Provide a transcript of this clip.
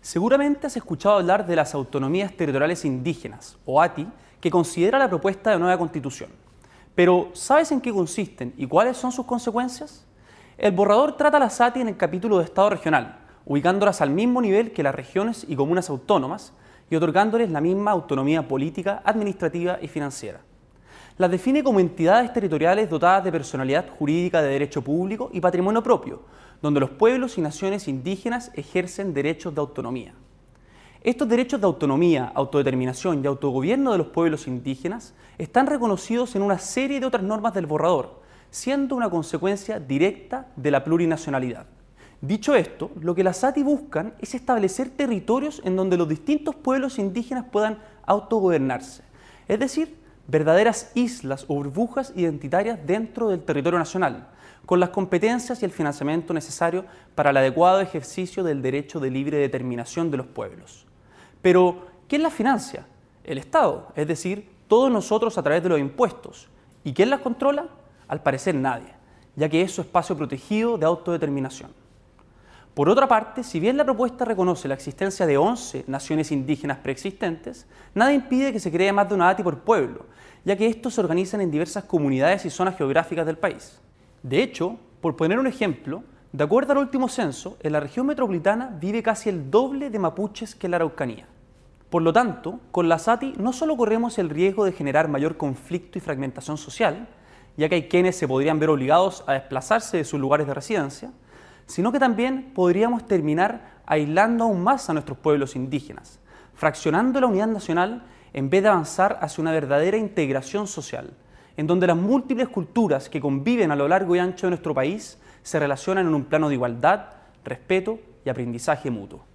Seguramente has escuchado hablar de las autonomías territoriales indígenas, o ATI, que considera la propuesta de nueva constitución. Pero, ¿sabes en qué consisten y cuáles son sus consecuencias? El borrador trata las ATI en el capítulo de Estado regional, ubicándolas al mismo nivel que las regiones y comunas autónomas y otorgándoles la misma autonomía política, administrativa y financiera. Las define como entidades territoriales dotadas de personalidad jurídica de derecho público y patrimonio propio, donde los pueblos y naciones indígenas ejercen derechos de autonomía. Estos derechos de autonomía, autodeterminación y autogobierno de los pueblos indígenas están reconocidos en una serie de otras normas del borrador, siendo una consecuencia directa de la plurinacionalidad. Dicho esto, lo que las ATI buscan es establecer territorios en donde los distintos pueblos indígenas puedan autogobernarse, es decir, verdaderas islas o burbujas identitarias dentro del territorio nacional, con las competencias y el financiamiento necesario para el adecuado ejercicio del derecho de libre determinación de los pueblos. Pero, ¿quién las financia? El Estado, es decir, todos nosotros a través de los impuestos. ¿Y quién las controla? Al parecer nadie, ya que es su espacio protegido de autodeterminación. Por otra parte, si bien la propuesta reconoce la existencia de 11 naciones indígenas preexistentes, nada impide que se cree más de una ATI por pueblo, ya que estos se organizan en diversas comunidades y zonas geográficas del país. De hecho, por poner un ejemplo, de acuerdo al último censo, en la región metropolitana vive casi el doble de mapuches que en la Araucanía. Por lo tanto, con la SATI no solo corremos el riesgo de generar mayor conflicto y fragmentación social, ya que hay quienes se podrían ver obligados a desplazarse de sus lugares de residencia, sino que también podríamos terminar aislando aún más a nuestros pueblos indígenas, fraccionando la unidad nacional en vez de avanzar hacia una verdadera integración social, en donde las múltiples culturas que conviven a lo largo y ancho de nuestro país se relacionan en un plano de igualdad, respeto y aprendizaje mutuo.